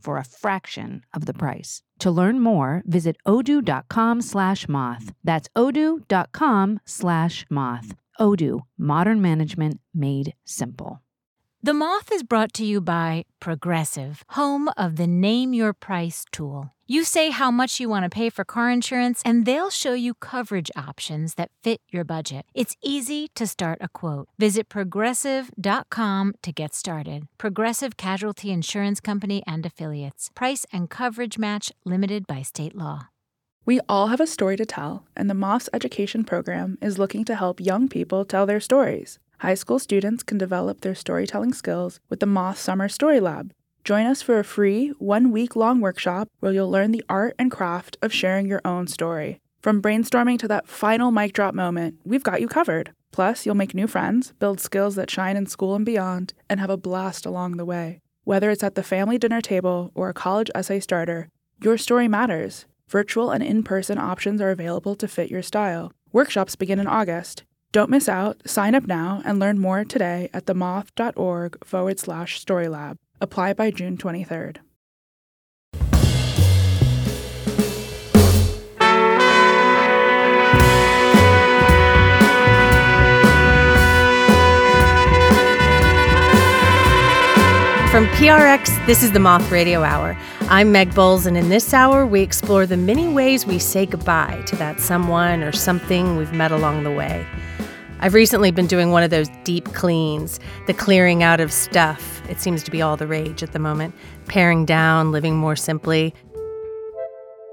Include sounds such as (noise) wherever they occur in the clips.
for a fraction of the price. To learn more, visit odoo.com slash moth. That's odoo.com slash moth. Odoo, modern management made simple. The Moth is brought to you by Progressive, home of the Name Your Price tool. You say how much you want to pay for car insurance, and they'll show you coverage options that fit your budget. It's easy to start a quote. Visit progressive.com to get started. Progressive Casualty Insurance Company and Affiliates. Price and coverage match limited by state law. We all have a story to tell, and the Moth's education program is looking to help young people tell their stories. High school students can develop their storytelling skills with the Moth Summer Story Lab. Join us for a free, one week long workshop where you'll learn the art and craft of sharing your own story. From brainstorming to that final mic drop moment, we've got you covered. Plus, you'll make new friends, build skills that shine in school and beyond, and have a blast along the way. Whether it's at the family dinner table or a college essay starter, your story matters. Virtual and in person options are available to fit your style. Workshops begin in August. Don't miss out. Sign up now and learn more today at themoth.org forward slash storylab. Apply by June 23rd. From PRX, this is the Moth Radio Hour. I'm Meg Bowles, and in this hour, we explore the many ways we say goodbye to that someone or something we've met along the way. I've recently been doing one of those deep cleans, the clearing out of stuff. It seems to be all the rage at the moment. Paring down, living more simply.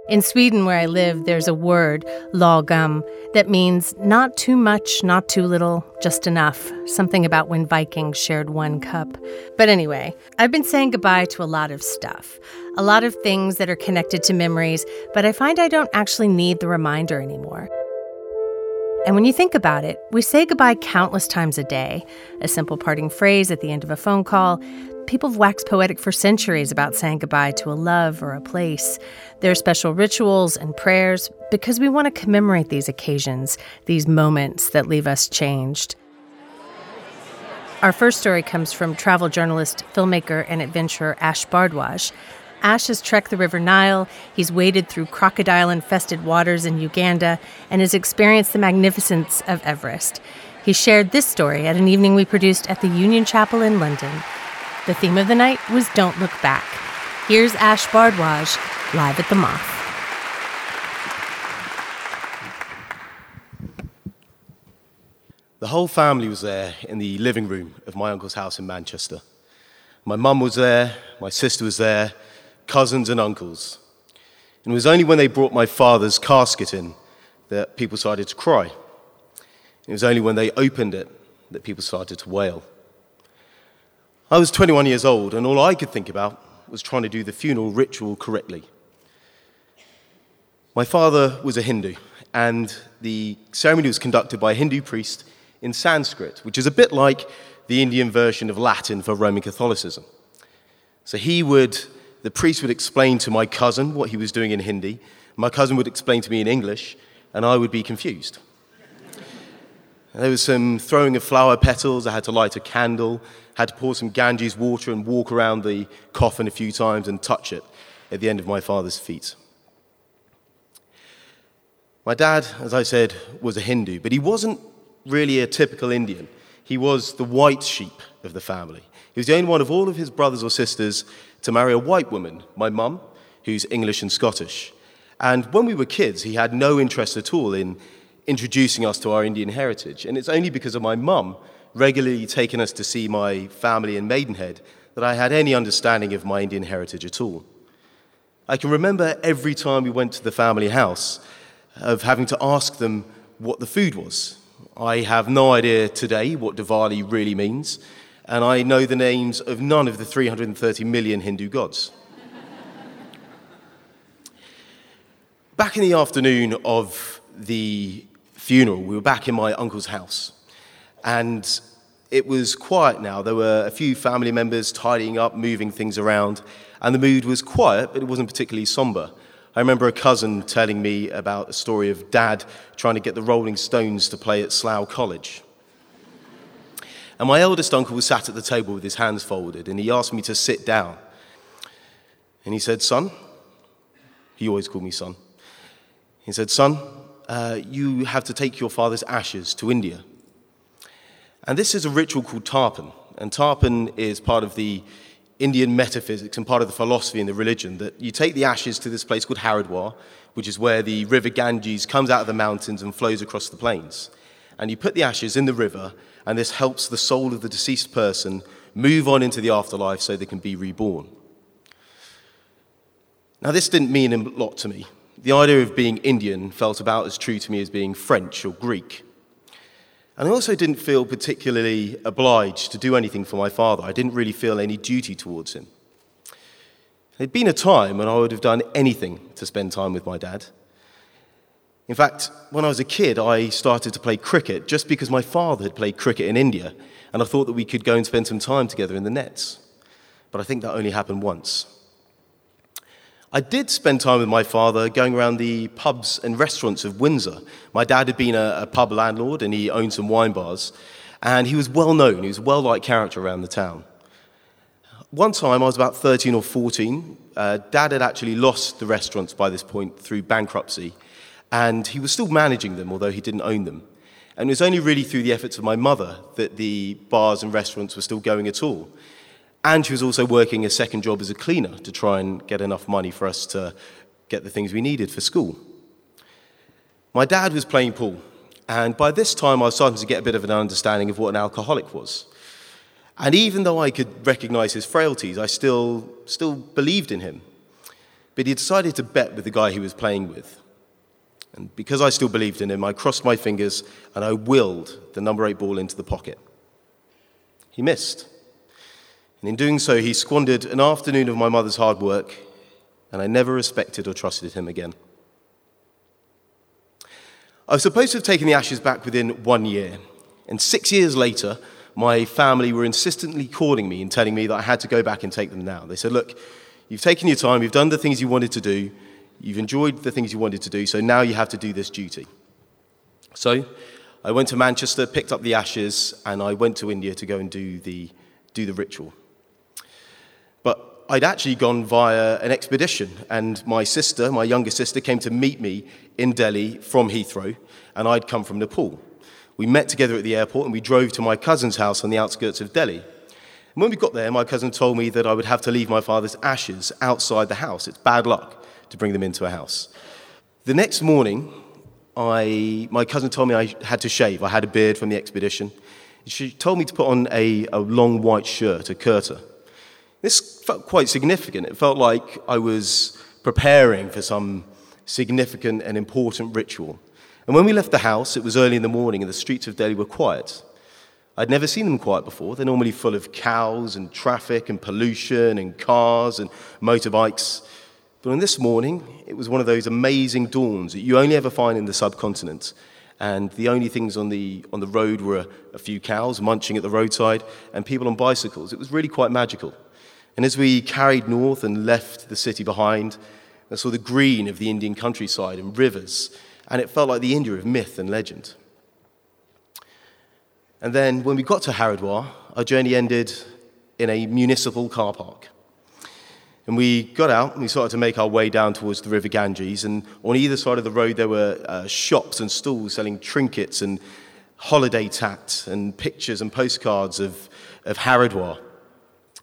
In Sweden, where I live, there's a word, lagom, that means not too much, not too little, just enough. Something about when Vikings shared one cup. But anyway, I've been saying goodbye to a lot of stuff, a lot of things that are connected to memories, but I find I don't actually need the reminder anymore. And when you think about it, we say goodbye countless times a day. A simple parting phrase at the end of a phone call. People have waxed poetic for centuries about saying goodbye to a love or a place. There are special rituals and prayers because we want to commemorate these occasions, these moments that leave us changed. Our first story comes from travel journalist, filmmaker, and adventurer Ash Bhardwaj. Ash has trekked the River Nile, he's waded through crocodile infested waters in Uganda, and has experienced the magnificence of Everest. He shared this story at an evening we produced at the Union Chapel in London. The theme of the night was Don't Look Back. Here's Ash Bhardwaj live at the Moth. The whole family was there in the living room of my uncle's house in Manchester. My mum was there, my sister was there, cousins and uncles. And it was only when they brought my father's casket in that people started to cry. It was only when they opened it that people started to wail. I was 21 years old, and all I could think about was trying to do the funeral ritual correctly. My father was a Hindu, and the ceremony was conducted by a Hindu priest in Sanskrit, which is a bit like the Indian version of Latin for Roman Catholicism. So he would the priest would explain to my cousin what he was doing in Hindi. My cousin would explain to me in English, and I would be confused. There was some throwing of flower petals. I had to light a candle, had to pour some Ganges water and walk around the coffin a few times and touch it at the end of my father's feet. My dad, as I said, was a Hindu, but he wasn't really a typical Indian. He was the white sheep of the family. He was the only one of all of his brothers or sisters to marry a white woman, my mum, who's English and Scottish. And when we were kids, he had no interest at all in introducing us to our Indian heritage. And it's only because of my mum regularly taking us to see my family in Maidenhead that I had any understanding of my Indian heritage at all. I can remember every time we went to the family house of having to ask them what the food was. I have no idea today what Diwali really means, and I know the names of none of the 330 million Hindu gods. Back in the afternoon of the funeral, we were back in my uncle's house. And it was quiet now. There were a few family members tidying up, moving things around, and the mood was quiet, but it wasn't particularly somber. I remember a cousin telling me about a story of dad trying to get the Rolling Stones to play at Slough College. And my eldest uncle was sat at the table with his hands folded, and he asked me to sit down. And he said, Son, he always called me son. He said, Son, uh, you have to take your father's ashes to India. And this is a ritual called tarpan. And tarpan is part of the Indian metaphysics and part of the philosophy and the religion that you take the ashes to this place called Haridwar, which is where the river Ganges comes out of the mountains and flows across the plains. And you put the ashes in the river, and this helps the soul of the deceased person move on into the afterlife so they can be reborn. Now, this didn't mean a lot to me. The idea of being Indian felt about as true to me as being French or Greek. And I also didn't feel particularly obliged to do anything for my father. I didn't really feel any duty towards him. There'd been a time when I would have done anything to spend time with my dad. In fact, when I was a kid, I started to play cricket just because my father had played cricket in India, and I thought that we could go and spend some time together in the nets. But I think that only happened once. I did spend time with my father going around the pubs and restaurants of Windsor. My dad had been a, a pub landlord and he owned some wine bars, and he was well known, he was a well liked character around the town. One time, I was about 13 or 14. Uh, dad had actually lost the restaurants by this point through bankruptcy, and he was still managing them, although he didn't own them. And it was only really through the efforts of my mother that the bars and restaurants were still going at all. And she was also working a second job as a cleaner to try and get enough money for us to get the things we needed for school. My dad was playing pool, and by this time I was starting to get a bit of an understanding of what an alcoholic was. And even though I could recognize his frailties, I still, still believed in him. But he decided to bet with the guy he was playing with. And because I still believed in him, I crossed my fingers and I willed the number eight ball into the pocket. He missed. And in doing so, he squandered an afternoon of my mother's hard work, and I never respected or trusted him again. I was supposed to have taken the ashes back within one year, and six years later, my family were insistently calling me and telling me that I had to go back and take them now. They said, Look, you've taken your time, you've done the things you wanted to do, you've enjoyed the things you wanted to do, so now you have to do this duty. So I went to Manchester, picked up the ashes, and I went to India to go and do the, do the ritual. But I'd actually gone via an expedition, and my sister, my younger sister, came to meet me in Delhi from Heathrow, and I'd come from Nepal. We met together at the airport and we drove to my cousin's house on the outskirts of Delhi. And when we got there, my cousin told me that I would have to leave my father's ashes outside the house. It's bad luck to bring them into a house. The next morning, I, my cousin told me I had to shave. I had a beard from the expedition. She told me to put on a, a long white shirt, a kurta. This felt quite significant. It felt like I was preparing for some significant and important ritual. And when we left the house, it was early in the morning and the streets of Delhi were quiet. I'd never seen them quiet before. They're normally full of cows and traffic and pollution and cars and motorbikes. But on this morning, it was one of those amazing dawns that you only ever find in the subcontinent. And the only things on the, on the road were a, a few cows munching at the roadside and people on bicycles. It was really quite magical. And as we carried north and left the city behind, I saw the green of the Indian countryside and rivers, and it felt like the India of myth and legend. And then when we got to Haridwar, our journey ended in a municipal car park. And we got out and we started to make our way down towards the River Ganges. And on either side of the road, there were uh, shops and stalls selling trinkets and holiday tat and pictures and postcards of, of Haridwar.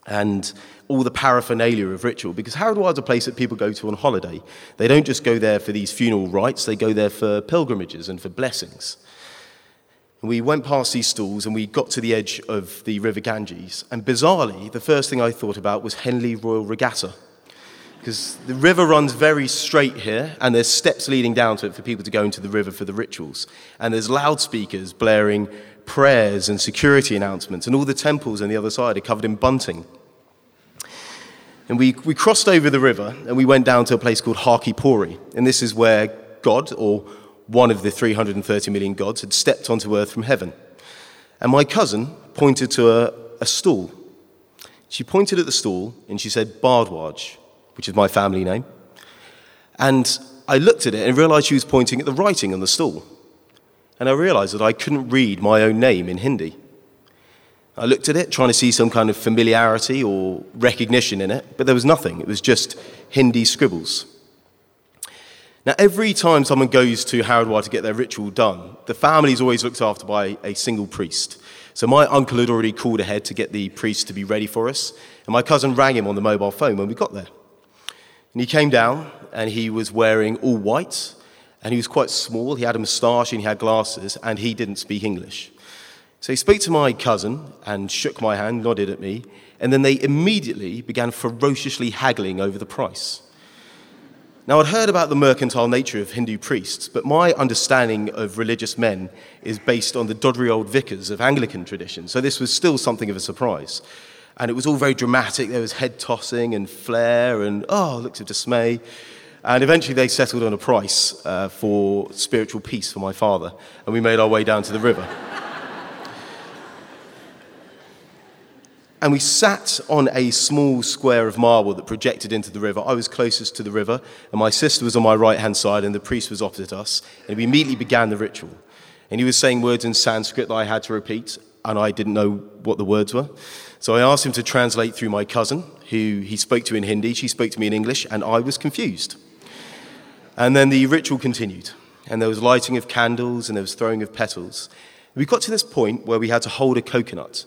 And all the paraphernalia of ritual because Haridwar is a place that people go to on holiday. They don't just go there for these funeral rites, they go there for pilgrimages and for blessings. And we went past these stalls and we got to the edge of the River Ganges. And bizarrely, the first thing I thought about was Henley Royal Regatta. Because the river runs very straight here, and there's steps leading down to it for people to go into the river for the rituals. And there's loudspeakers blaring prayers and security announcements, and all the temples on the other side are covered in bunting. And we, we crossed over the river and we went down to a place called Har Ki Pauri. And this is where God, or one of the 330 million gods, had stepped onto earth from heaven. And my cousin pointed to a, a stool. She pointed at the stool and she said, Bhardwaj, which is my family name. And I looked at it and realized she was pointing at the writing on the stool. And I realized that I couldn't read my own name in Hindi. I looked at it, trying to see some kind of familiarity or recognition in it, but there was nothing. It was just Hindi scribbles. Now, every time someone goes to Haridwar to get their ritual done, the family is always looked after by a single priest. So my uncle had already called ahead to get the priest to be ready for us, and my cousin rang him on the mobile phone when we got there. And he came down, and he was wearing all white, and he was quite small. He had a moustache and he had glasses, and he didn't speak English. So he spoke to my cousin and shook my hand, nodded at me, and then they immediately began ferociously haggling over the price. Now, I'd heard about the mercantile nature of Hindu priests, but my understanding of religious men is based on the doddery old vicars of Anglican tradition, so this was still something of a surprise. And it was all very dramatic. There was head tossing and flair and, oh, looks of dismay. And eventually they settled on a price uh, for spiritual peace for my father, and we made our way down to the river. And we sat on a small square of marble that projected into the river. I was closest to the river, and my sister was on my right hand side, and the priest was opposite us. And we immediately began the ritual. And he was saying words in Sanskrit that I had to repeat, and I didn't know what the words were. So I asked him to translate through my cousin, who he spoke to in Hindi. She spoke to me in English, and I was confused. And then the ritual continued, and there was lighting of candles and there was throwing of petals. We got to this point where we had to hold a coconut.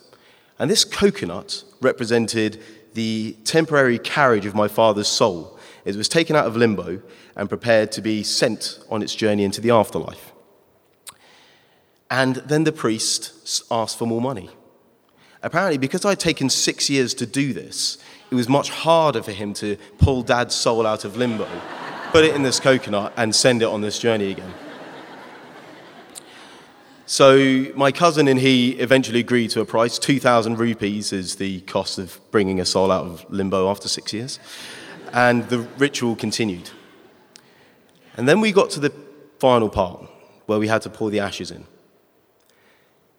And this coconut represented the temporary carriage of my father's soul. It was taken out of limbo and prepared to be sent on its journey into the afterlife. And then the priest asked for more money. Apparently, because I'd taken six years to do this, it was much harder for him to pull dad's soul out of limbo put it in this coconut, and send it on this journey again. So my cousin and he eventually agreed to a price. 2,000 rupees is the cost of bringing a soul out of limbo after six years. And the ritual continued. And then we got to the final part where we had to pour the ashes in.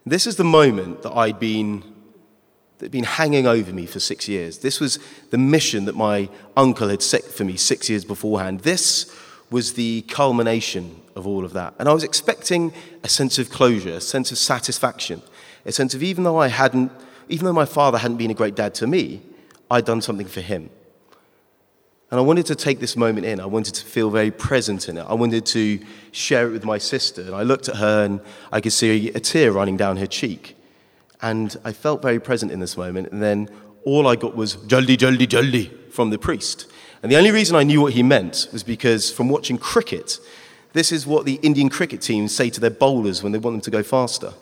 This is the moment that I'd been that had been hanging over me for six years. This was the mission that my uncle had set for me six years beforehand. This was the culmination of all of that. And I was expecting a sense of closure, a sense of satisfaction, a sense of even though I hadn't, even though my father hadn't been a great dad to me, I'd done something for him. And I wanted to take this moment in. I wanted to feel very present in it. I wanted to share it with my sister. And I looked at her and I could see a tear running down her cheek. And I felt very present in this moment. And then all I got was jaldi, jaldi, jaldi from the priest. And the only reason I knew what he meant was because from watching cricket, this is what the Indian cricket teams say to their bowlers when they want them to go faster.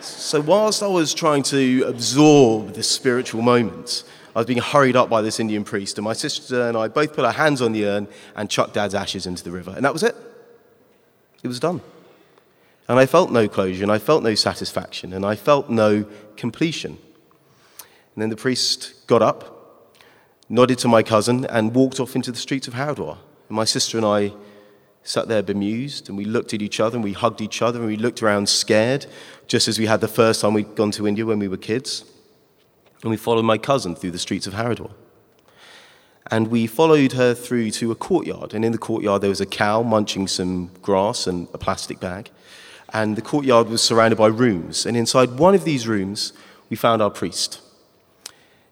so, whilst I was trying to absorb this spiritual moment, I was being hurried up by this Indian priest, and my sister and I both put our hands on the urn and chucked dad's ashes into the river. And that was it. It was done. And I felt no closure, and I felt no satisfaction, and I felt no completion. And then the priest got up, nodded to my cousin, and walked off into the streets of Haridwar. And my sister and I sat there bemused, and we looked at each other, and we hugged each other, and we looked around scared, just as we had the first time we'd gone to India when we were kids. And we followed my cousin through the streets of Haridwar. And we followed her through to a courtyard, and in the courtyard there was a cow munching some grass and a plastic bag and the courtyard was surrounded by rooms. And inside one of these rooms, we found our priest.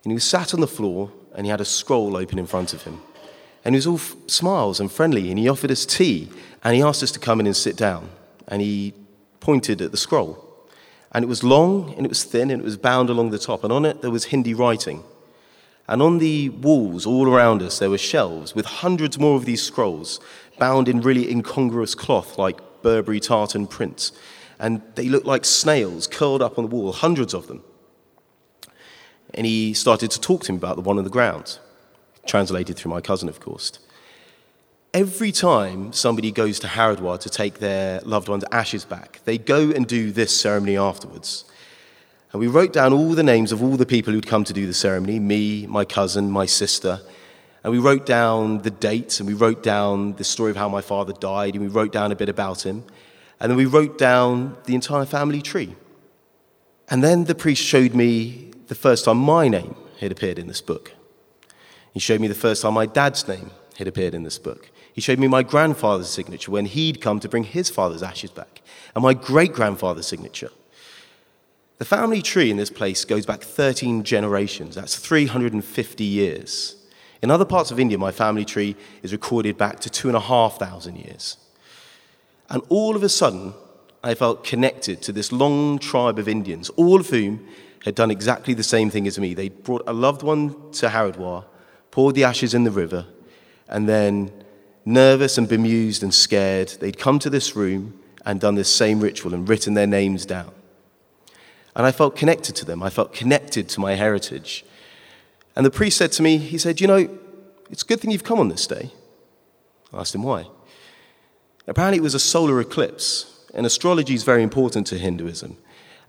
And he was sat on the floor, and he had a scroll open in front of him. And he was all f- smiles and friendly, and he offered us tea, and he asked us to come in and sit down. And he pointed at the scroll. And it was long, and it was thin, and it was bound along the top, and on it there was Hindi writing. And on the walls all around us, there were shelves with hundreds more of these scrolls, bound in really incongruous cloth like Burberry tartan prints. And they looked like snails curled up on the wall, hundreds of them. And he started to talk to him about the one on the ground, translated through my cousin, of course. Every time somebody goes to Haridwar to take their loved one's ashes back, they go and do this ceremony afterwards. And we wrote down all the names of all the people who'd come to do the ceremony me, my cousin, my sister. And we wrote down the dates and we wrote down the story of how my father died and we wrote down a bit about him. And then we wrote down the entire family tree. And then the priest showed me the first time my name had appeared in this book. He showed me the first time my dad's name had appeared in this book. He showed me my grandfather's signature when he'd come to bring his father's ashes back, and my great grandfather's signature. The family tree in this place goes back 13 generations. That's 350 years. In other parts of India, my family tree is recorded back to two and a half thousand years. And all of a sudden, I felt connected to this long tribe of Indians, all of whom had done exactly the same thing as me. They brought a loved one to Haridwar, poured the ashes in the river, and then, nervous and bemused and scared, they'd come to this room and done this same ritual and written their names down. And I felt connected to them. I felt connected to my heritage. And the priest said to me, he said, You know, it's a good thing you've come on this day. I asked him why. Apparently, it was a solar eclipse, and astrology is very important to Hinduism.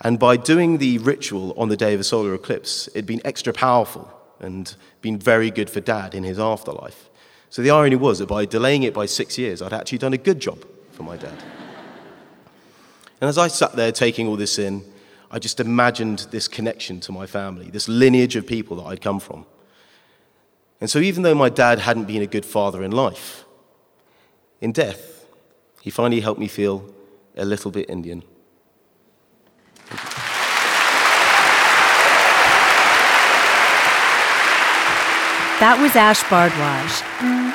And by doing the ritual on the day of a solar eclipse, it'd been extra powerful and been very good for dad in his afterlife. So the irony was that by delaying it by six years, I'd actually done a good job for my dad. (laughs) and as I sat there taking all this in, I just imagined this connection to my family, this lineage of people that I'd come from. And so, even though my dad hadn't been a good father in life, in death, he finally helped me feel a little bit Indian. That was Ash Bhardwaj.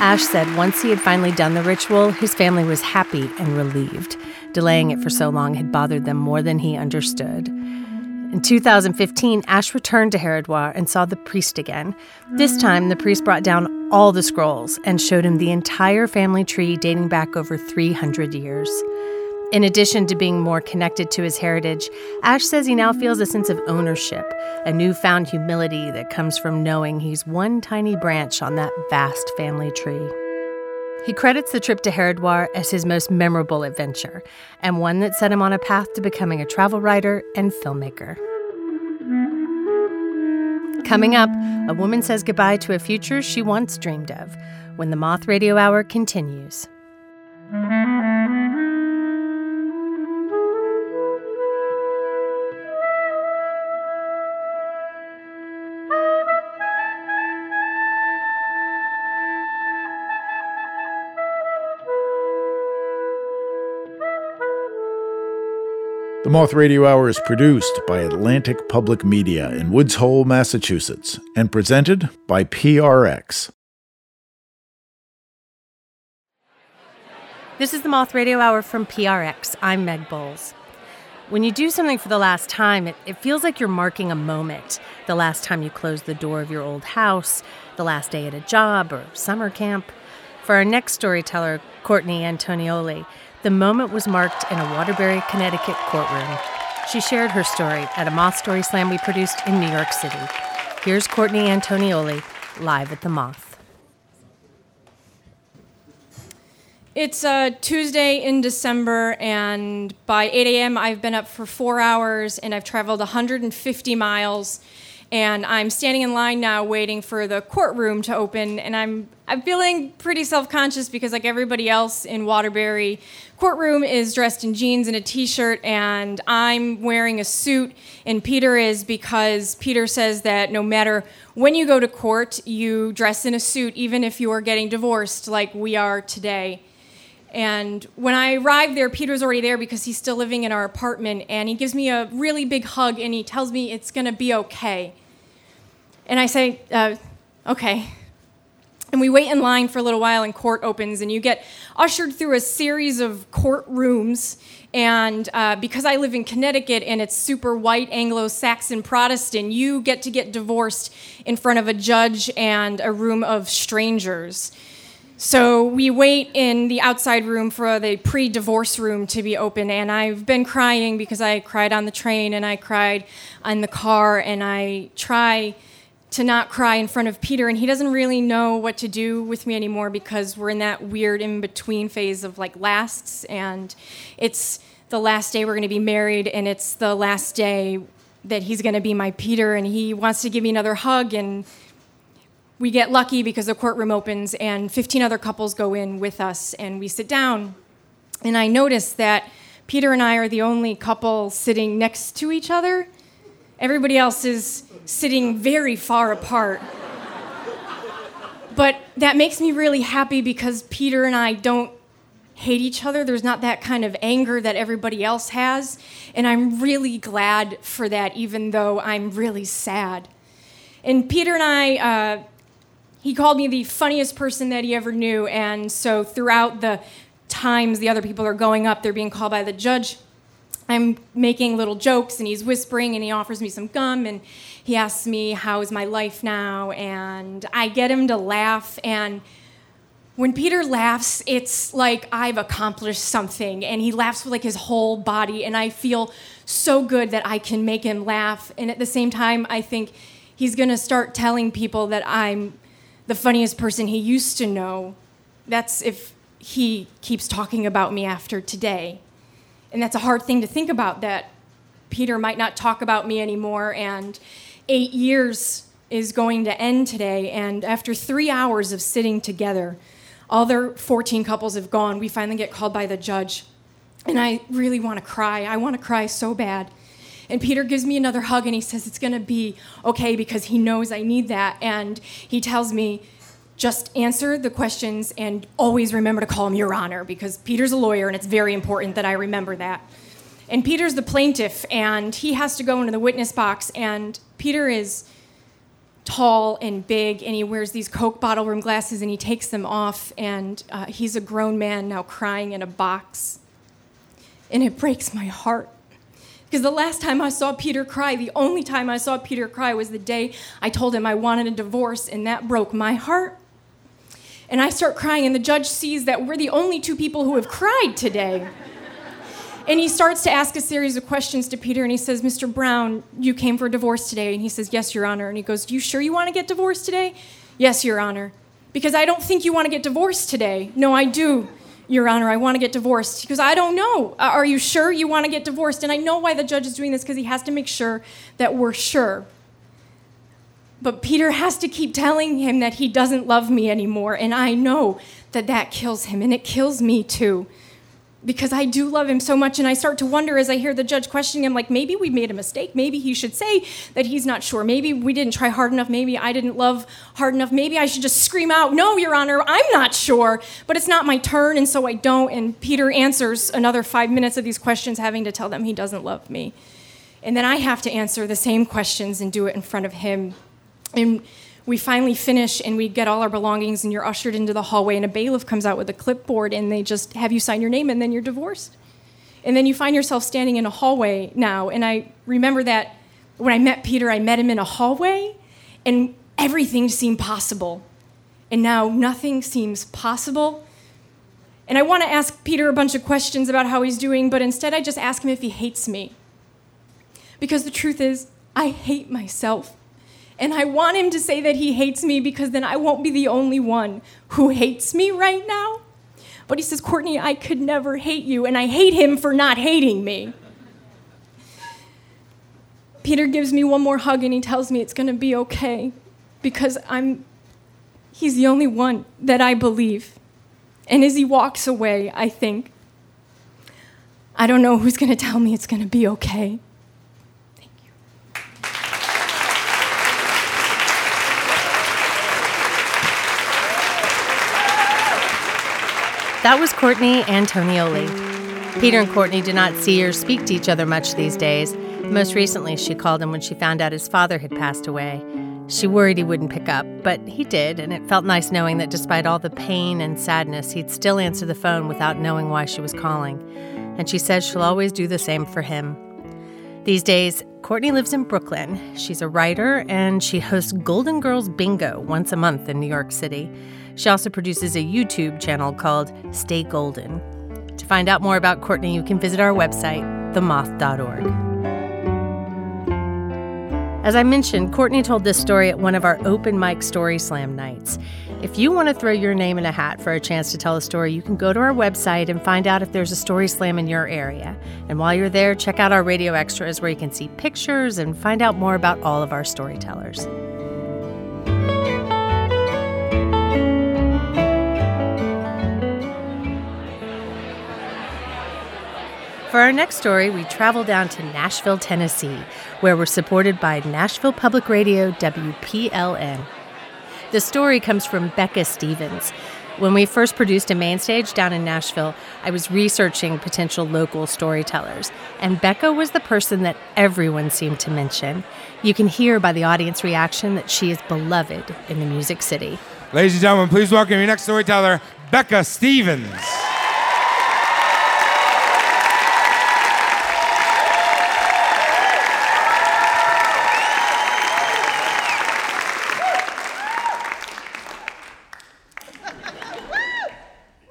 Ash said once he had finally done the ritual, his family was happy and relieved. Delaying it for so long had bothered them more than he understood. In 2015, Ash returned to Haridwar and saw the priest again. This time, the priest brought down all the scrolls and showed him the entire family tree dating back over 300 years. In addition to being more connected to his heritage, Ash says he now feels a sense of ownership, a newfound humility that comes from knowing he's one tiny branch on that vast family tree. He credits the trip to Haridwar as his most memorable adventure, and one that set him on a path to becoming a travel writer and filmmaker. Coming up, a woman says goodbye to a future she once dreamed of when the Moth Radio Hour continues. Moth Radio Hour is produced by Atlantic Public Media in Woods Hole, Massachusetts, and presented by PRX. This is the Moth Radio Hour from PRX. I'm Meg Bowles. When you do something for the last time, it, it feels like you're marking a moment. The last time you closed the door of your old house, the last day at a job or summer camp. For our next storyteller, Courtney Antonioli, the moment was marked in a Waterbury, Connecticut courtroom. She shared her story at a Moth Story Slam we produced in New York City. Here's Courtney Antonioli live at the Moth. It's a Tuesday in December, and by 8 a.m., I've been up for four hours and I've traveled 150 miles and I'm standing in line now waiting for the courtroom to open and I'm I'm feeling pretty self-conscious because like everybody else in Waterbury courtroom is dressed in jeans and a t-shirt and I'm wearing a suit and Peter is because Peter says that no matter when you go to court you dress in a suit even if you are getting divorced like we are today. And when I arrived there, Peter Peter's already there because he's still living in our apartment. And he gives me a really big hug and he tells me it's going to be okay. And I say, uh, okay. And we wait in line for a little while, and court opens, and you get ushered through a series of courtrooms. And uh, because I live in Connecticut and it's super white Anglo Saxon Protestant, you get to get divorced in front of a judge and a room of strangers. So we wait in the outside room for the pre divorce room to be open. And I've been crying because I cried on the train and I cried in the car, and I try to not cry in front of Peter, and he doesn't really know what to do with me anymore because we're in that weird in between phase of like lasts, and it's the last day we're going to be married, and it's the last day that he's going to be my Peter, and he wants to give me another hug, and we get lucky because the courtroom opens and 15 other couples go in with us, and we sit down. And I notice that Peter and I are the only couple sitting next to each other. Everybody else is sitting very far apart. but that makes me really happy because Peter and I don't hate each other. There's not that kind of anger that everybody else has. And I'm really glad for that, even though I'm really sad. And Peter and I, uh, he called me the funniest person that he ever knew. And so throughout the times the other people are going up, they're being called by the judge. I'm making little jokes and he's whispering and he offers me some gum and he asks me, How is my life now? And I get him to laugh. And when Peter laughs, it's like I've accomplished something. And he laughs with like his whole body. And I feel so good that I can make him laugh. And at the same time, I think he's going to start telling people that I'm the funniest person he used to know. That's if he keeps talking about me after today. And that's a hard thing to think about that Peter might not talk about me anymore. And eight years is going to end today. And after three hours of sitting together, all their 14 couples have gone. We finally get called by the judge. And I really want to cry. I want to cry so bad. And Peter gives me another hug and he says it's going to be okay because he knows I need that. And he tells me, just answer the questions and always remember to call him Your Honor because Peter's a lawyer and it's very important that I remember that. And Peter's the plaintiff and he has to go into the witness box. And Peter is tall and big and he wears these Coke bottle rim glasses and he takes them off. And uh, he's a grown man now crying in a box. And it breaks my heart. Because the last time I saw Peter cry, the only time I saw Peter cry was the day I told him I wanted a divorce, and that broke my heart. And I start crying, and the judge sees that we're the only two people who have cried today. And he starts to ask a series of questions to Peter, and he says, Mr. Brown, you came for a divorce today. And he says, Yes, Your Honor. And he goes, you sure you want to get divorced today? Yes, Your Honor. Because I don't think you want to get divorced today. No, I do, Your Honor. I want to get divorced. He goes, I don't know. Are you sure you want to get divorced? And I know why the judge is doing this because he has to make sure that we're sure. But Peter has to keep telling him that he doesn't love me anymore. And I know that that kills him, and it kills me too. Because I do love him so much, and I start to wonder as I hear the judge questioning him, like, maybe we made a mistake. Maybe he should say that he's not sure. Maybe we didn't try hard enough. Maybe I didn't love hard enough. Maybe I should just scream out, No, Your Honor, I'm not sure. But it's not my turn, and so I don't. And Peter answers another five minutes of these questions, having to tell them he doesn't love me. And then I have to answer the same questions and do it in front of him and we finally finish and we get all our belongings and you're ushered into the hallway and a bailiff comes out with a clipboard and they just have you sign your name and then you're divorced. And then you find yourself standing in a hallway now. And I remember that when I met Peter, I met him in a hallway and everything seemed possible. And now nothing seems possible. And I want to ask Peter a bunch of questions about how he's doing, but instead I just ask him if he hates me. Because the truth is, I hate myself. And I want him to say that he hates me because then I won't be the only one who hates me right now. But he says, Courtney, I could never hate you, and I hate him for not hating me. Peter gives me one more hug and he tells me it's going to be okay because I'm he's the only one that I believe. And as he walks away, I think I don't know who's going to tell me it's going to be okay. That was Courtney Antonioli. Peter and Courtney do not see or speak to each other much these days. Most recently, she called him when she found out his father had passed away. She worried he wouldn't pick up, but he did, and it felt nice knowing that despite all the pain and sadness, he'd still answer the phone without knowing why she was calling. And she says she'll always do the same for him. These days, Courtney lives in Brooklyn. She's a writer and she hosts Golden Girls Bingo once a month in New York City. She also produces a YouTube channel called Stay Golden. To find out more about Courtney, you can visit our website, themoth.org. As I mentioned, Courtney told this story at one of our open mic Story Slam nights. If you want to throw your name in a hat for a chance to tell a story, you can go to our website and find out if there's a Story Slam in your area. And while you're there, check out our radio extras where you can see pictures and find out more about all of our storytellers. For our next story, we travel down to Nashville, Tennessee, where we're supported by Nashville Public Radio WPLN. The story comes from Becca Stevens. When we first produced a main stage down in Nashville, I was researching potential local storytellers, and Becca was the person that everyone seemed to mention. You can hear by the audience reaction that she is beloved in the Music City. Ladies and gentlemen, please welcome your next storyteller, Becca Stevens.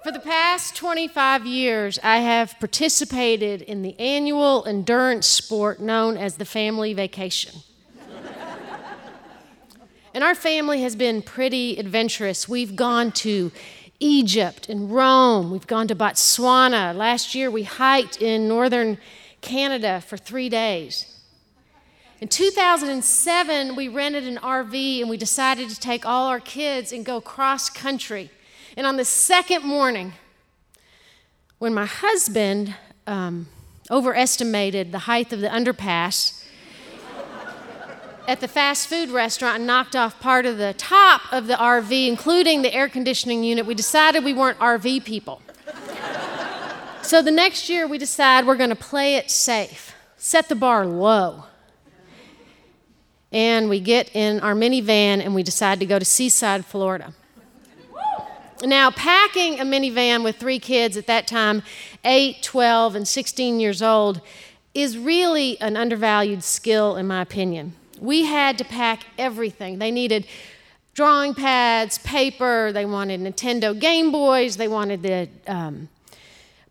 For the past 25 years, I have participated in the annual endurance sport known as the family vacation. and our family has been pretty adventurous. We've gone to Egypt and Rome, we've gone to Botswana. Last year, we hiked in northern Canada for three days. In 2007, we rented an RV and we decided to take all our kids and go cross country. And on the second morning, when my husband um, overestimated the height of the underpass at the fast food restaurant and knocked off part of the top of the RV, including the air conditioning unit, we decided we weren't RV people. so the next year, we decide we're going to play it safe, set the bar low. And we get in our minivan and we decide to go to Seaside, Florida. Now, packing a minivan with three kids at that time, 8, 12, and 16 years old, is really an undervalued skill, in my opinion. We had to pack everything. They needed drawing pads, paper, they wanted Nintendo Game Boys, they wanted the um,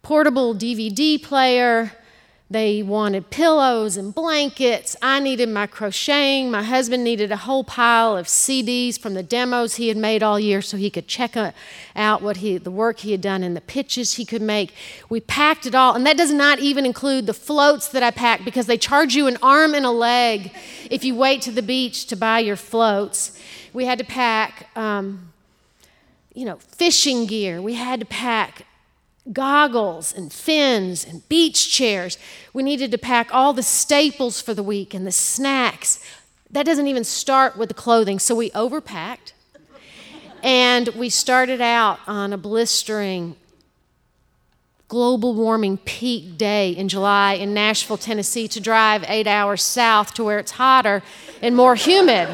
portable DVD player. They wanted pillows and blankets. I needed my crocheting. My husband needed a whole pile of CDs from the demos he had made all year so he could check out what he, the work he had done and the pitches he could make. We packed it all, and that does not even include the floats that I packed because they charge you an arm and a leg if you wait to the beach to buy your floats. We had to pack, um, you know, fishing gear. We had to pack goggles and fins and beach chairs. We needed to pack all the staples for the week and the snacks. That doesn't even start with the clothing. So we overpacked. And we started out on a blistering global warming peak day in July in Nashville, Tennessee, to drive eight hours south to where it's hotter and more humid.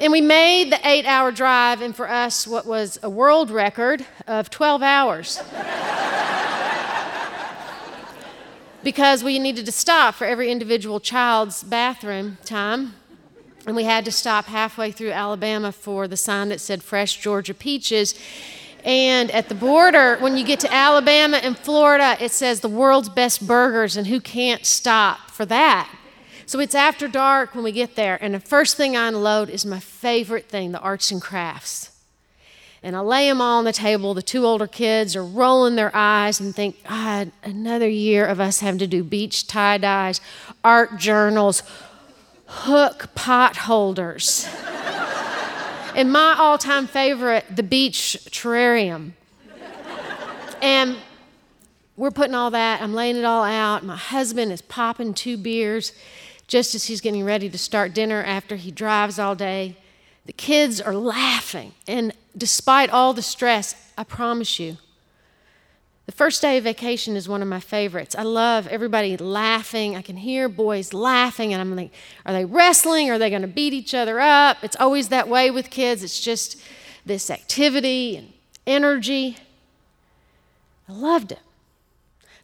And we made the eight hour drive, and for us, what was a world record of 12 hours. because we needed to stop for every individual child's bathroom time. And we had to stop halfway through Alabama for the sign that said fresh Georgia peaches. And at the border, when you get to Alabama and Florida, it says the world's best burgers, and who can't stop for that? So it's after dark when we get there, and the first thing I unload is my favorite thing the arts and crafts. And I lay them all on the table. The two older kids are rolling their eyes and think, God, another year of us having to do beach tie dyes, art journals, hook pot holders. (laughs) and my all time favorite, the beach terrarium. And we're putting all that, I'm laying it all out. My husband is popping two beers just as he's getting ready to start dinner after he drives all day. The kids are laughing. And despite all the stress, I promise you, the first day of vacation is one of my favorites. I love everybody laughing. I can hear boys laughing, and I'm like, are they wrestling? Are they going to beat each other up? It's always that way with kids. It's just this activity and energy. I loved it.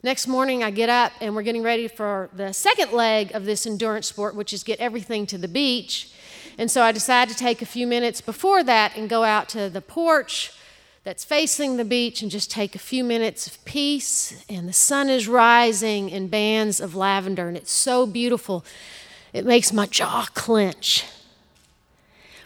Next morning, I get up and we're getting ready for the second leg of this endurance sport, which is get everything to the beach. And so I decide to take a few minutes before that and go out to the porch that's facing the beach and just take a few minutes of peace. And the sun is rising in bands of lavender, and it's so beautiful. It makes my jaw clench.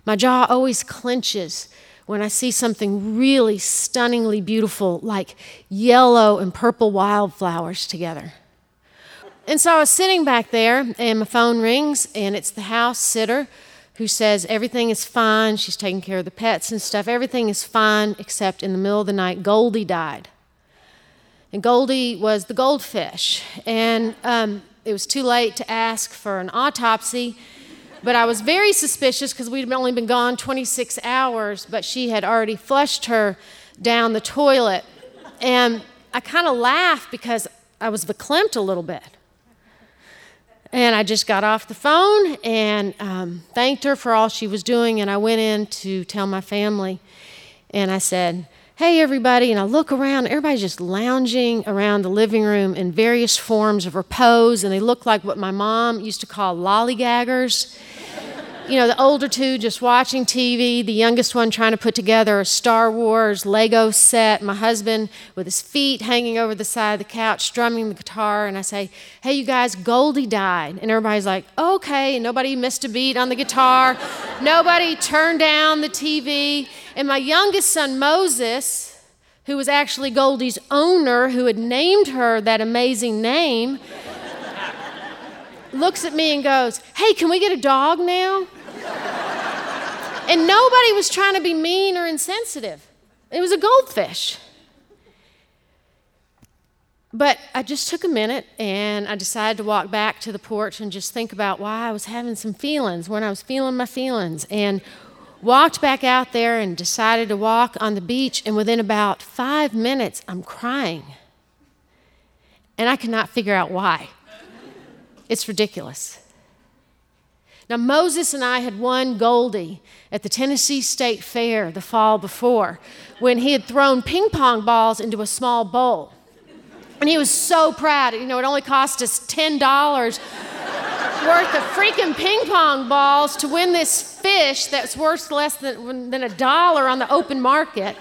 My jaw always clenches when I see something really stunningly beautiful, like yellow and purple wildflowers together. And so I was sitting back there, and my phone rings, and it's the house sitter who says everything is fine. She's taking care of the pets and stuff. Everything is fine, except in the middle of the night, Goldie died. And Goldie was the goldfish. And um, it was too late to ask for an autopsy, but I was very suspicious because we'd only been gone 26 hours, but she had already flushed her down the toilet. And I kind of laughed because I was verklempt a little bit. And I just got off the phone and um, thanked her for all she was doing. And I went in to tell my family. And I said, Hey, everybody. And I look around, everybody's just lounging around the living room in various forms of repose. And they look like what my mom used to call lollygaggers you know, the older two just watching TV, the youngest one trying to put together a Star Wars Lego set, my husband with his feet hanging over the side of the couch strumming the guitar. And I say, Hey, you guys, Goldie died. And everybody's like, Okay. And nobody missed a beat on the guitar, (laughs) nobody turned down the TV. And my youngest son, Moses, who was actually Goldie's owner, who had named her that amazing name, (laughs) looks at me and goes, Hey, can we get a dog now? And nobody was trying to be mean or insensitive. It was a goldfish. But I just took a minute and I decided to walk back to the porch and just think about why I was having some feelings, when I was feeling my feelings. And walked back out there and decided to walk on the beach. And within about five minutes, I'm crying. And I cannot figure out why. It's ridiculous. Now, Moses and I had won Goldie at the Tennessee State Fair the fall before when he had thrown ping pong balls into a small bowl. And he was so proud. You know, it only cost us $10 worth of freaking ping pong balls to win this fish that's worth less than, than a dollar on the open market.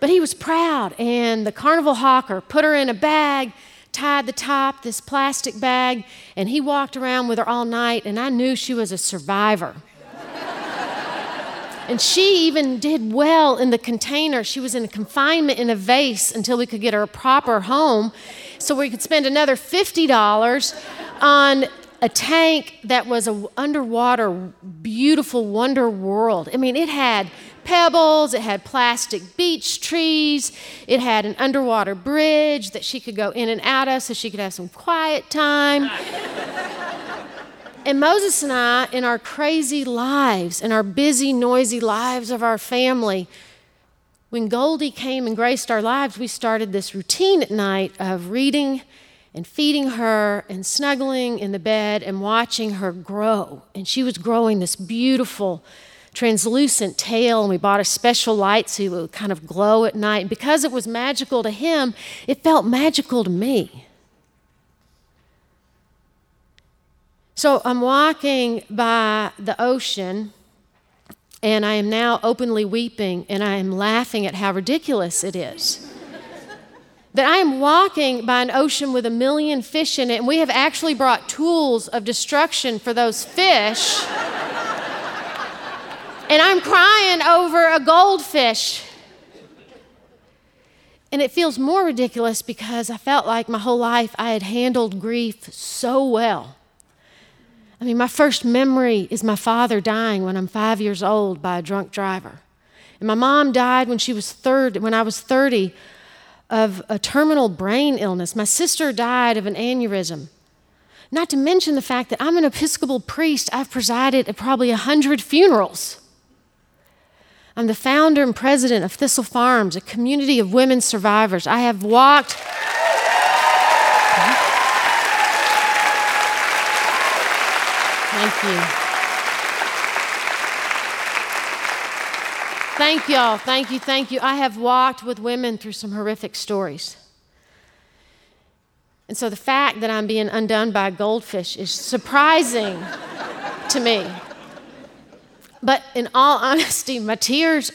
but he was proud, and the carnival hawker put her in a bag tied the top, this plastic bag, and he walked around with her all night, and I knew she was a survivor. (laughs) and she even did well in the container. She was in confinement in a vase until we could get her a proper home. So we could spend another $50 on a tank that was an underwater, beautiful wonder world. I mean, it had pebbles, it had plastic beach trees, it had an underwater bridge that she could go in and out of so she could have some quiet time. and Moses and I, in our crazy lives, in our busy, noisy lives of our family, when Goldie came and graced our lives, we started this routine at night of reading and feeding her and snuggling in the bed and watching her grow. And she was growing this beautiful, translucent tail, and we bought a special light so it would kind of glow at night. And because it was magical to him, it felt magical to me. So I'm walking by the ocean, and I am now openly weeping, and I am laughing at how ridiculous it is. (laughs) that I am walking by an ocean with a million fish in it, and we have actually brought tools of destruction for those fish (laughs) and I'm crying over a goldfish. And it feels more ridiculous because I felt like my whole life I had handled grief so well. I mean, my first memory is my father dying when I'm five years old by a drunk driver. And my mom died when she was third, when I was 30 of a terminal brain illness. My sister died of an aneurysm. Not to mention the fact that I'm an Episcopal priest. I've presided at probably a hundred funerals. I'm the founder and president of Thistle Farms, a community of women survivors. I have walked. Thank you. Thank y'all. Thank you. Thank you. I have walked with women through some horrific stories. And so the fact that I'm being undone by a goldfish is surprising to me. But in all honesty, my tears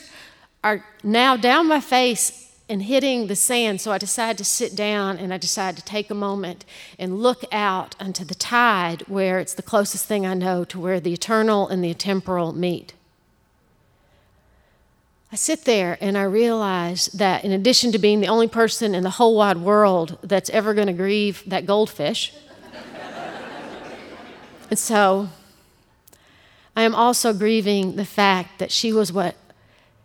are now down my face and hitting the sand. So I decided to sit down and I decided to take a moment and look out onto the tide where it's the closest thing I know to where the eternal and the temporal meet. I sit there and I realize that in addition to being the only person in the whole wide world that's ever going to grieve that goldfish, (laughs) and so I am also grieving the fact that she was what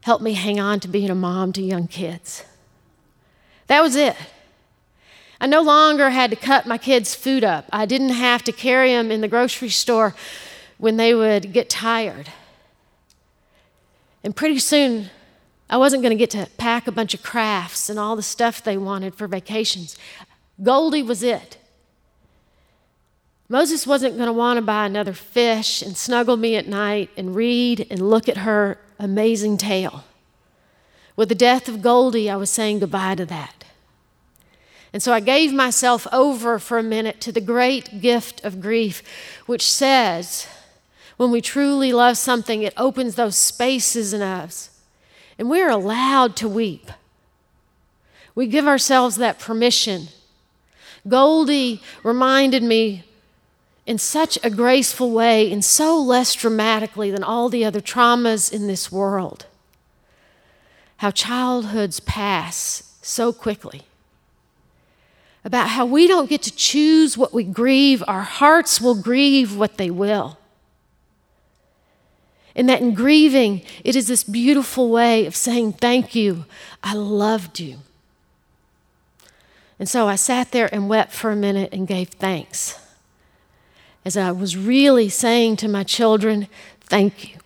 helped me hang on to being a mom to young kids. That was it. I no longer had to cut my kids' food up. I didn't have to carry them in the grocery store when they would get tired. And pretty soon, I wasn't going to get to pack a bunch of crafts and all the stuff they wanted for vacations. Goldie was it. Moses wasn't going to want to buy another fish and snuggle me at night and read and look at her amazing tail. With the death of Goldie, I was saying goodbye to that. And so I gave myself over for a minute to the great gift of grief, which says, when we truly love something, it opens those spaces in us. And we're allowed to weep. We give ourselves that permission. Goldie reminded me in such a graceful way and so less dramatically than all the other traumas in this world how childhoods pass so quickly about how we don't get to choose what we grieve, our hearts will grieve what they will. And that in grieving, it is this beautiful way of saying, Thank you, I loved you. And so I sat there and wept for a minute and gave thanks. As I was really saying to my children, Thank you.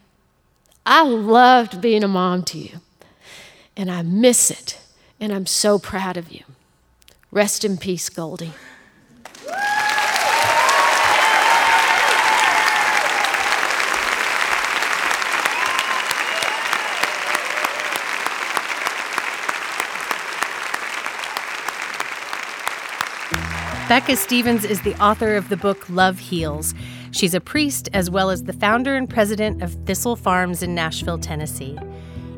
I loved being a mom to you, and I miss it, and I'm so proud of you. Rest in peace, Goldie. Becca Stevens is the author of the book Love Heals. She's a priest as well as the founder and president of Thistle Farms in Nashville, Tennessee.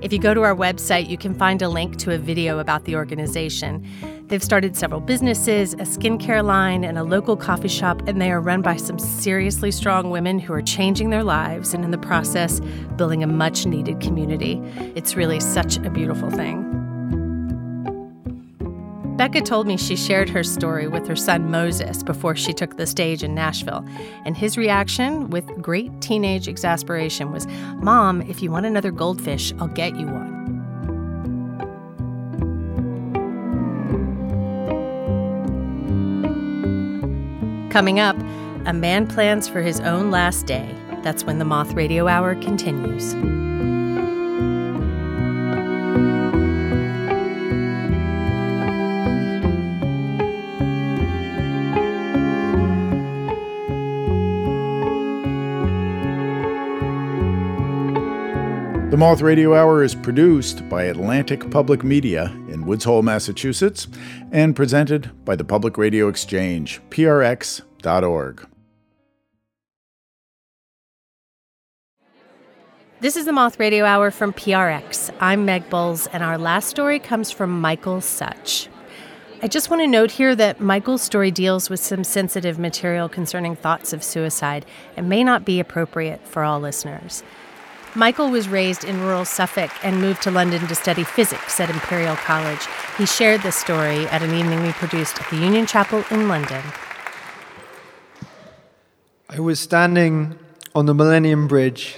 If you go to our website, you can find a link to a video about the organization. They've started several businesses, a skincare line, and a local coffee shop, and they are run by some seriously strong women who are changing their lives and, in the process, building a much needed community. It's really such a beautiful thing. Becca told me she shared her story with her son Moses before she took the stage in Nashville. And his reaction, with great teenage exasperation, was Mom, if you want another goldfish, I'll get you one. Coming up, a man plans for his own last day. That's when the Moth Radio Hour continues. The Moth Radio Hour is produced by Atlantic Public Media in Woods Hole, Massachusetts, and presented by the Public Radio Exchange, prx.org. This is the Moth Radio Hour from PRX. I'm Meg Bowles, and our last story comes from Michael Such. I just want to note here that Michael's story deals with some sensitive material concerning thoughts of suicide and may not be appropriate for all listeners. Michael was raised in rural Suffolk and moved to London to study physics at Imperial College. He shared this story at an evening we produced at the Union Chapel in London. I was standing on the Millennium Bridge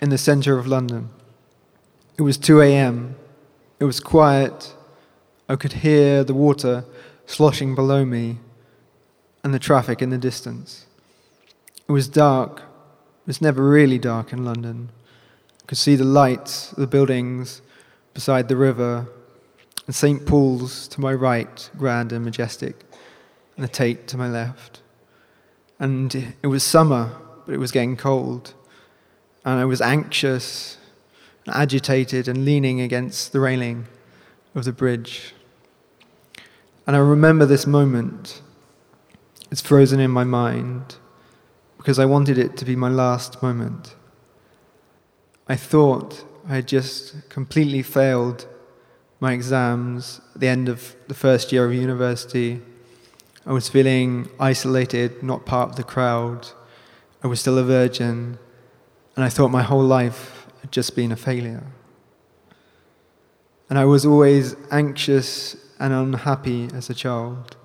in the centre of London. It was 2 a.m. It was quiet. I could hear the water sloshing below me and the traffic in the distance. It was dark. It was never really dark in London could see the lights of the buildings beside the river, and St. Paul's to my right, grand and majestic, and the Tate to my left. And it was summer, but it was getting cold, and I was anxious and agitated and leaning against the railing of the bridge. And I remember this moment. It's frozen in my mind because I wanted it to be my last moment. I thought I had just completely failed my exams at the end of the first year of university. I was feeling isolated, not part of the crowd. I was still a virgin, and I thought my whole life had just been a failure. And I was always anxious and unhappy as a child.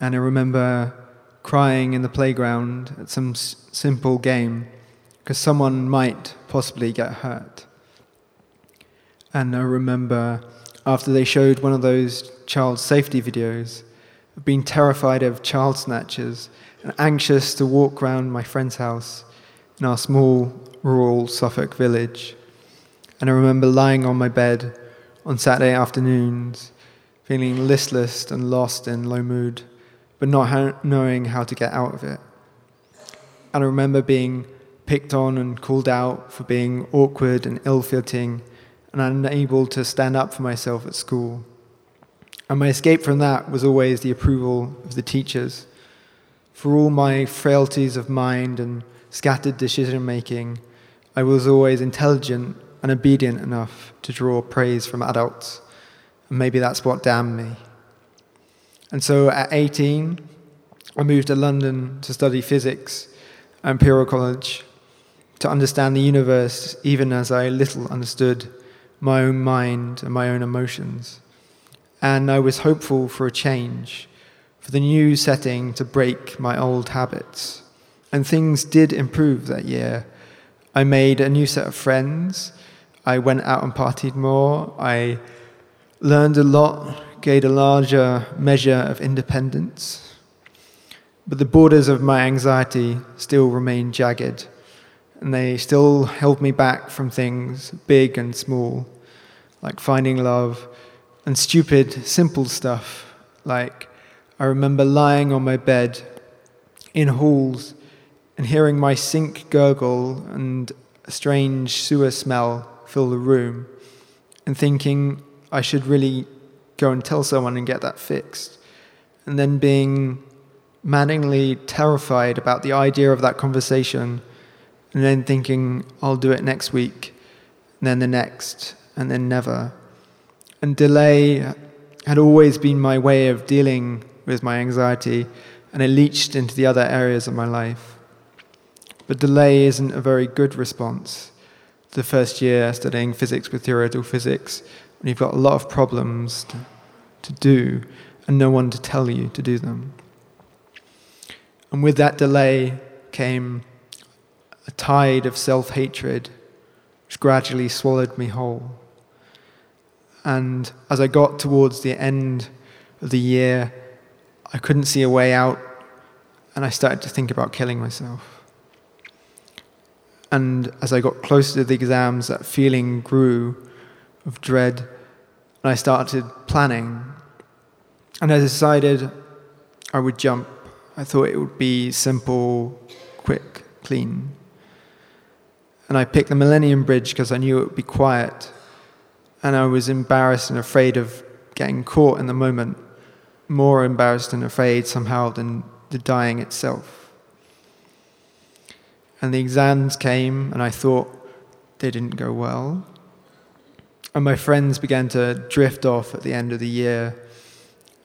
And I remember crying in the playground at some s- simple game because someone might possibly get hurt. And I remember after they showed one of those child safety videos, being terrified of child snatchers and anxious to walk round my friend's house in our small rural Suffolk village. And I remember lying on my bed on Saturday afternoons, feeling listless and lost in low mood, but not ha- knowing how to get out of it. And I remember being picked on and called out for being awkward and ill fitting and unable to stand up for myself at school. And my escape from that was always the approval of the teachers. For all my frailties of mind and scattered decision making, I was always intelligent and obedient enough to draw praise from adults. And maybe that's what damned me. And so at 18, I moved to London to study physics at Imperial College to understand the universe even as I little understood my own mind and my own emotions. And I was hopeful for a change, for the new setting to break my old habits. And things did improve that year. I made a new set of friends. I went out and partied more. I learned a lot, gained a larger measure of independence. But the borders of my anxiety still remained jagged and they still held me back from things big and small, like finding love, and stupid, simple stuff, like I remember lying on my bed in halls and hearing my sink gurgle and a strange sewer smell fill the room, and thinking I should really go and tell someone and get that fixed, and then being maddeningly terrified about the idea of that conversation and then thinking, I'll do it next week, and then the next, and then never. And delay had always been my way of dealing with my anxiety, and it leached into the other areas of my life. But delay isn't a very good response. The first year studying physics with theoretical physics, when you've got a lot of problems to, to do and no one to tell you to do them. And with that delay came a tide of self hatred which gradually swallowed me whole. And as I got towards the end of the year, I couldn't see a way out, and I started to think about killing myself. And as I got closer to the exams, that feeling grew of dread, and I started planning. And I decided I would jump. I thought it would be simple, quick, clean. And I picked the Millennium Bridge because I knew it would be quiet. And I was embarrassed and afraid of getting caught in the moment, more embarrassed and afraid somehow than the dying itself. And the exams came, and I thought they didn't go well. And my friends began to drift off at the end of the year.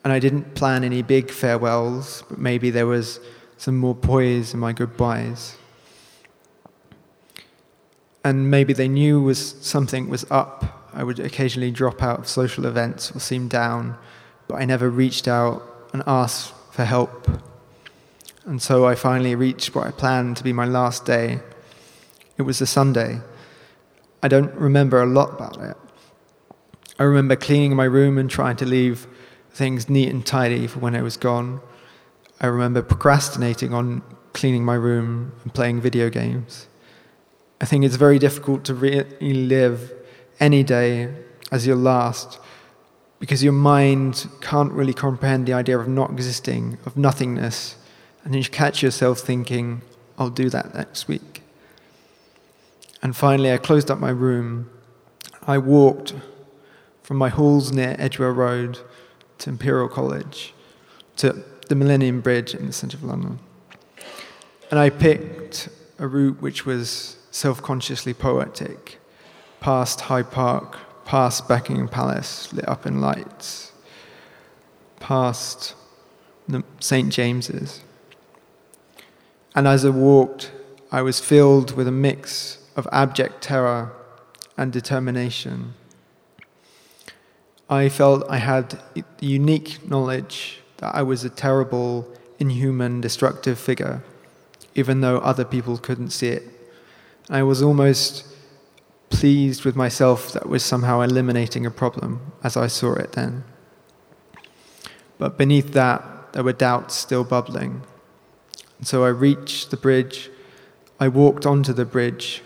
And I didn't plan any big farewells, but maybe there was some more poise in my goodbyes and maybe they knew was something was up. I would occasionally drop out of social events or seem down, but I never reached out and asked for help. And so I finally reached what I planned to be my last day. It was a Sunday. I don't remember a lot about it. I remember cleaning my room and trying to leave things neat and tidy for when I was gone. I remember procrastinating on cleaning my room and playing video games. I think it's very difficult to really live any day as your last because your mind can't really comprehend the idea of not existing, of nothingness, and then you catch yourself thinking, I'll do that next week. And finally, I closed up my room. I walked from my halls near Edgware Road to Imperial College to the Millennium Bridge in the centre of London. And I picked a route which was self consciously poetic, past Hyde Park, past Buckingham Palace lit up in lights, past St. James's. And as I walked, I was filled with a mix of abject terror and determination. I felt I had the unique knowledge that I was a terrible, inhuman, destructive figure, even though other people couldn't see it. I was almost pleased with myself that was somehow eliminating a problem as I saw it then. But beneath that, there were doubts still bubbling. And so I reached the bridge, I walked onto the bridge,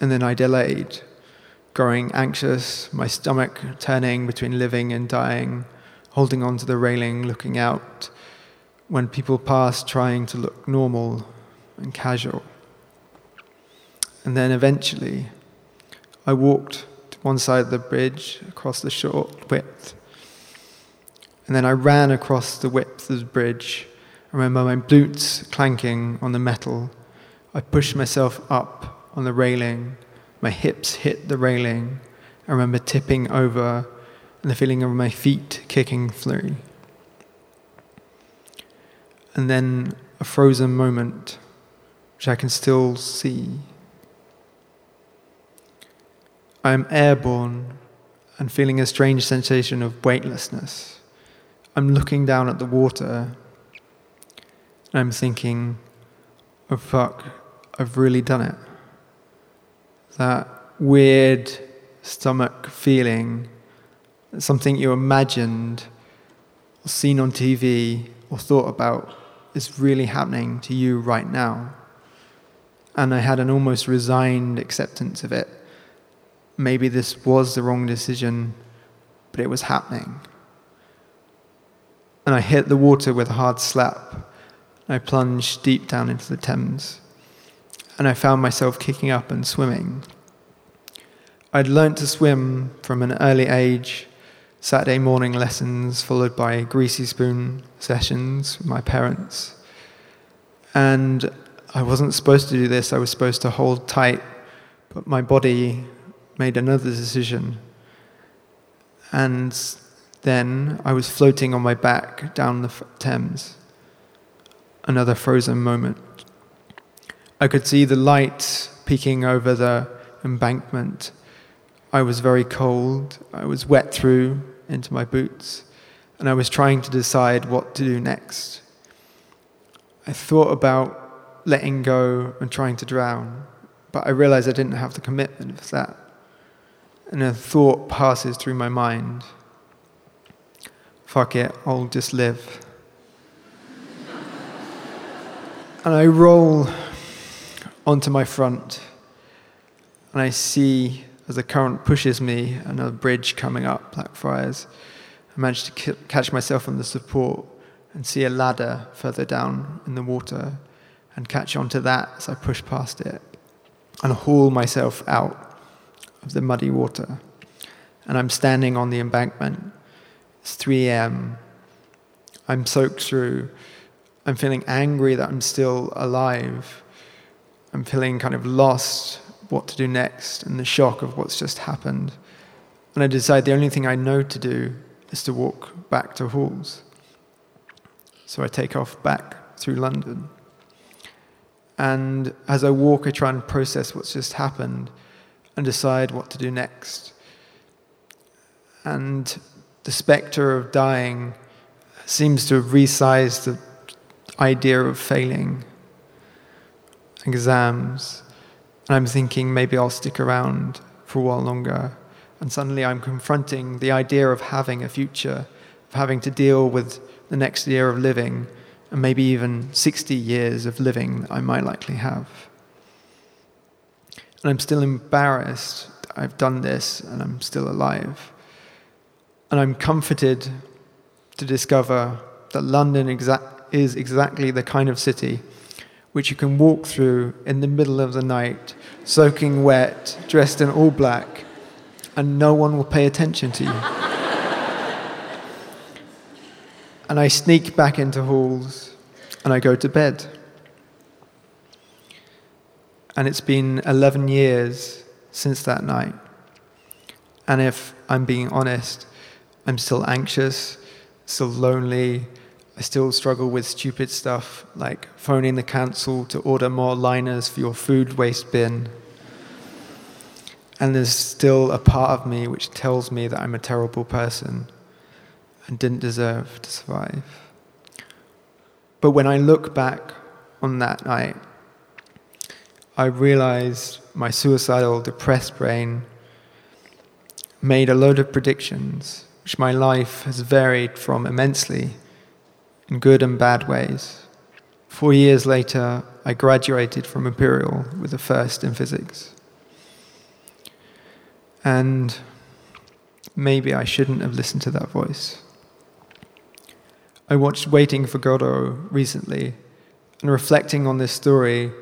and then I delayed, growing anxious, my stomach turning between living and dying, holding onto the railing, looking out, when people passed trying to look normal and casual. And then eventually, I walked to one side of the bridge across the short width. And then I ran across the width of the bridge. I remember my boots clanking on the metal. I pushed myself up on the railing. My hips hit the railing. I remember tipping over and the feeling of my feet kicking through. And then a frozen moment, which I can still see. I am airborne and feeling a strange sensation of weightlessness. I'm looking down at the water and I'm thinking, oh fuck, I've really done it. That weird stomach feeling, something you imagined or seen on TV or thought about is really happening to you right now. And I had an almost resigned acceptance of it maybe this was the wrong decision, but it was happening. And I hit the water with a hard slap. I plunged deep down into the Thames. And I found myself kicking up and swimming. I'd learnt to swim from an early age, Saturday morning lessons followed by greasy spoon sessions with my parents. And I wasn't supposed to do this, I was supposed to hold tight, but my body made another decision. And then I was floating on my back down the Thames. Another frozen moment. I could see the light peeking over the embankment. I was very cold. I was wet through into my boots. And I was trying to decide what to do next. I thought about letting go and trying to drown, but I realized I didn't have the commitment for that and a thought passes through my mind fuck it, I'll just live. (laughs) and I roll onto my front, and I see as the current pushes me another bridge coming up, Blackfriars. I manage to catch myself on the support and see a ladder further down in the water and catch onto that as I push past it and haul myself out of the muddy water. And I'm standing on the embankment. It's 3 a.m. I'm soaked through. I'm feeling angry that I'm still alive. I'm feeling kind of lost what to do next and the shock of what's just happened. And I decide the only thing I know to do is to walk back to Halls. So I take off back through London. And as I walk, I try and process what's just happened and decide what to do next. And the spectre of dying seems to have resized the idea of failing exams. And I'm thinking maybe I'll stick around for a while longer. And suddenly I'm confronting the idea of having a future, of having to deal with the next year of living, and maybe even 60 years of living that I might likely have. And I'm still embarrassed I've done this and I'm still alive. And I'm comforted to discover that London exa- is exactly the kind of city which you can walk through in the middle of the night, soaking wet, dressed in all black, and no one will pay attention to you. (laughs) and I sneak back into halls and I go to bed. And it's been 11 years since that night. And if I'm being honest, I'm still anxious, still lonely. I still struggle with stupid stuff like phoning the council to order more liners for your food waste bin. And there's still a part of me which tells me that I'm a terrible person and didn't deserve to survive. But when I look back on that night, I realized my suicidal, depressed brain made a load of predictions, which my life has varied from immensely in good and bad ways. Four years later, I graduated from Imperial with a first in physics. And maybe I shouldn't have listened to that voice. I watched Waiting for Godot recently, and reflecting on this story,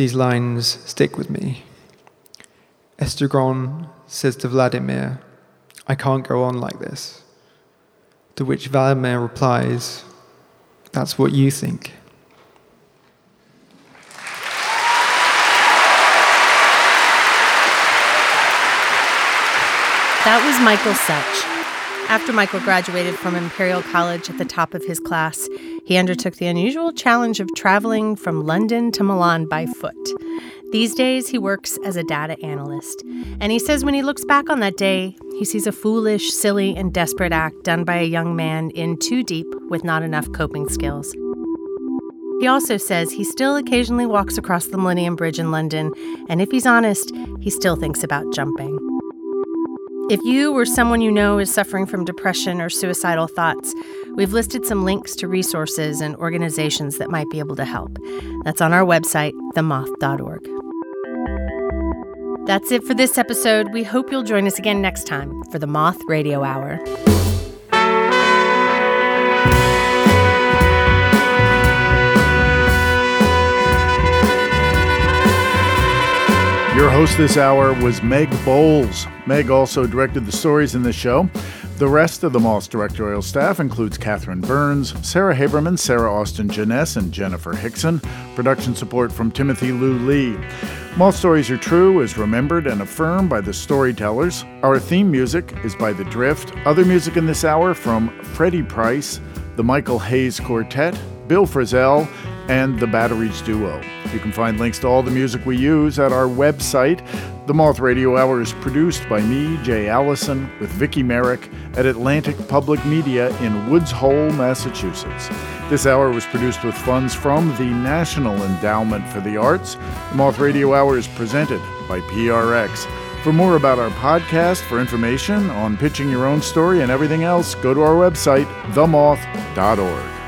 these lines stick with me. Estragon says to Vladimir, I can't go on like this. To which Vladimir replies, That's what you think. That was Michael Such. After Michael graduated from Imperial College at the top of his class, he undertook the unusual challenge of traveling from London to Milan by foot. These days, he works as a data analyst. And he says when he looks back on that day, he sees a foolish, silly, and desperate act done by a young man in too deep with not enough coping skills. He also says he still occasionally walks across the Millennium Bridge in London, and if he's honest, he still thinks about jumping. If you or someone you know is suffering from depression or suicidal thoughts, we've listed some links to resources and organizations that might be able to help. That's on our website, themoth.org. That's it for this episode. We hope you'll join us again next time for the Moth Radio Hour. Your host this hour was Meg Bowles. Meg also directed the stories in this show. The rest of the Moth's directorial staff includes Catherine Burns, Sarah Haberman, Sarah Austin Jenness, and Jennifer Hickson. Production support from Timothy Lou Lee. Moth Stories Are True is remembered and affirmed by the storytellers. Our theme music is by The Drift. Other music in this hour from Freddie Price, the Michael Hayes Quartet, Bill Frisell, and the Batteries Duo. You can find links to all the music we use at our website. The Moth Radio Hour is produced by me, Jay Allison, with Vicki Merrick at Atlantic Public Media in Woods Hole, Massachusetts. This hour was produced with funds from the National Endowment for the Arts. The Moth Radio Hour is presented by PRX. For more about our podcast, for information on pitching your own story and everything else, go to our website, themoth.org.